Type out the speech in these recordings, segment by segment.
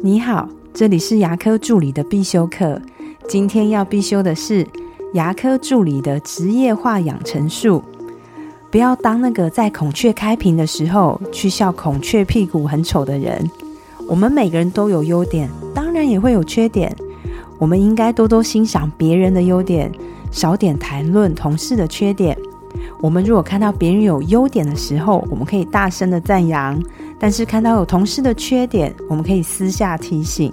你好，这里是牙科助理的必修课。今天要必修的是牙科助理的职业化养成术。不要当那个在孔雀开屏的时候去笑孔雀屁股很丑的人。我们每个人都有优点，当然也会有缺点。我们应该多多欣赏别人的优点，少点谈论同事的缺点。我们如果看到别人有优点的时候，我们可以大声的赞扬；但是看到有同事的缺点，我们可以私下提醒。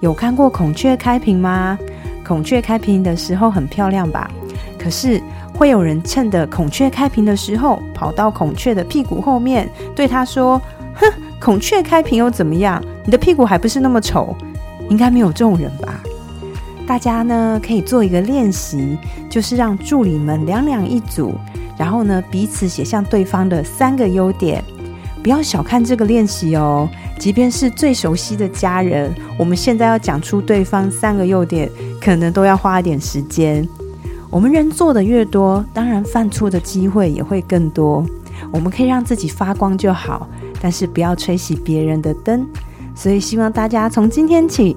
有看过孔雀开屏吗？孔雀开屏的时候很漂亮吧？可是会有人趁着孔雀开屏的时候，跑到孔雀的屁股后面，对他说：“哼，孔雀开屏又怎么样？你的屁股还不是那么丑？”应该没有这种人吧？大家呢可以做一个练习，就是让助理们两两一组。然后呢，彼此写向对方的三个优点，不要小看这个练习哦。即便是最熟悉的家人，我们现在要讲出对方三个优点，可能都要花一点时间。我们人做的越多，当然犯错的机会也会更多。我们可以让自己发光就好，但是不要吹熄别人的灯。所以希望大家从今天起。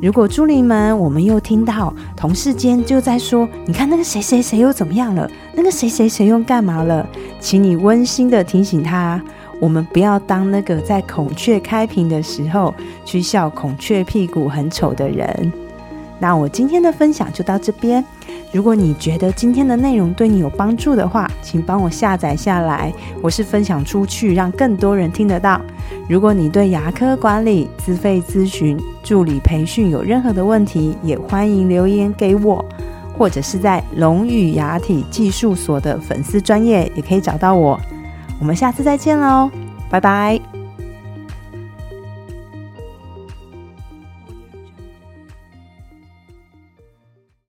如果助理们，我们又听到同事间就在说：“你看那个谁谁谁又怎么样了？那个谁谁谁又干嘛了？”请你温馨的提醒他，我们不要当那个在孔雀开屏的时候去笑孔雀屁股很丑的人。那我今天的分享就到这边。如果你觉得今天的内容对你有帮助的话，请帮我下载下来，我是分享出去，让更多人听得到。如果你对牙科管理、自费咨询、助理培训有任何的问题，也欢迎留言给我，或者是在龙语牙体技术所的粉丝专业也可以找到我。我们下次再见喽，拜拜。